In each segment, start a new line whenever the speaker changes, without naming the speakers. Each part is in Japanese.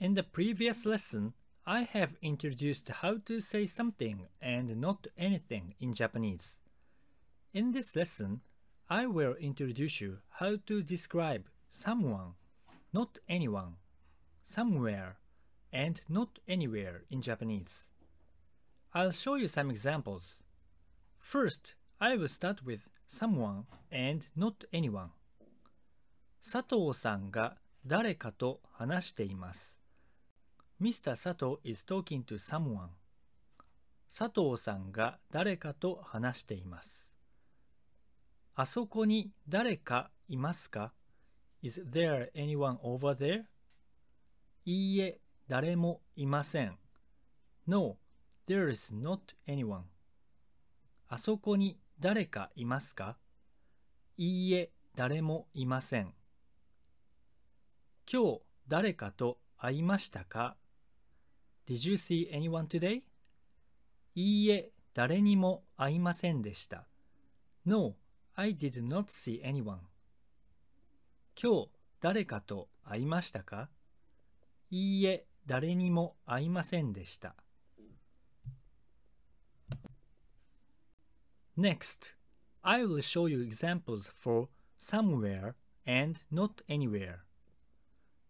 In the previous lesson, I have introduced how to say something and not anything in Japanese. In this lesson, I will introduce you how to describe someone, not anyone, somewhere, and not anywhere in Japanese. I'll show you some examples. First, I will start with someone and not anyone. 佐藤さんが誰かと話しています。 Mr. Sato is talking to someone. 佐藤さんが誰かと話しています。あそこに誰かいますか ?Is there anyone over there? いいえ、誰もいません。No, there is not anyone. あそこに誰かいますかいいえ、誰もいません。今日誰かと会いましたか Did you see anyone today? いいえ、誰にも会いませんでした。No, I did not see anyone. 今日誰かと会いましたかいいえ、誰にも会いませんでした。Next, I will show you examples for somewhere and not anywhere.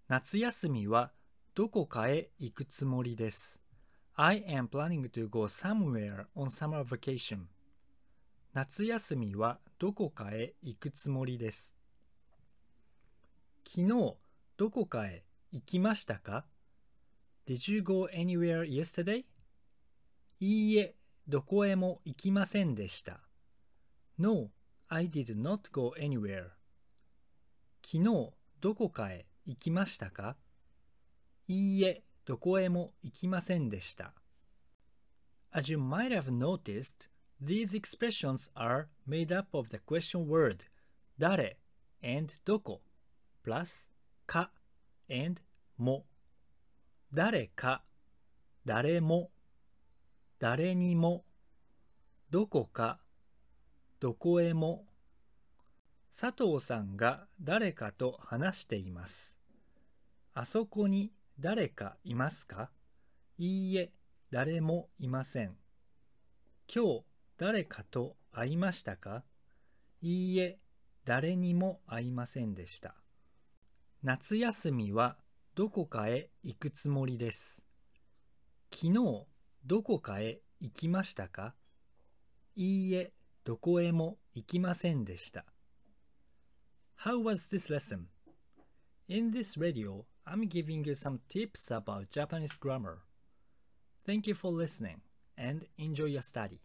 夏休みはどこかへ行くつもりです。I am planning to go somewhere on summer vacation. 夏休みはどこかへ行くつもりです。昨日どこかへ行きましたか ?Did you go anywhere yesterday? いいえ、どこへも行きませんでした。No, I did not go anywhere. 昨日どこかへ行きましたかいいえ、どこへも行きませんでした。As you might have noticed, these expressions are made up of the question word 誰 and どこ plus か and も誰か誰も誰にもどこかどこへも佐藤さんが誰かと話しています。あそこに誰かいますか？いいえ、誰もいません。今日誰かと会いましたか？いいえ、誰にも会いませんでした。夏休みはどこかへ行くつもりです。昨日どこかへ行きましたか？いいえ、どこへも行きませんでした。How was this lesson? In this radio, I'm giving you some tips about Japanese grammar. Thank you for listening and enjoy your study.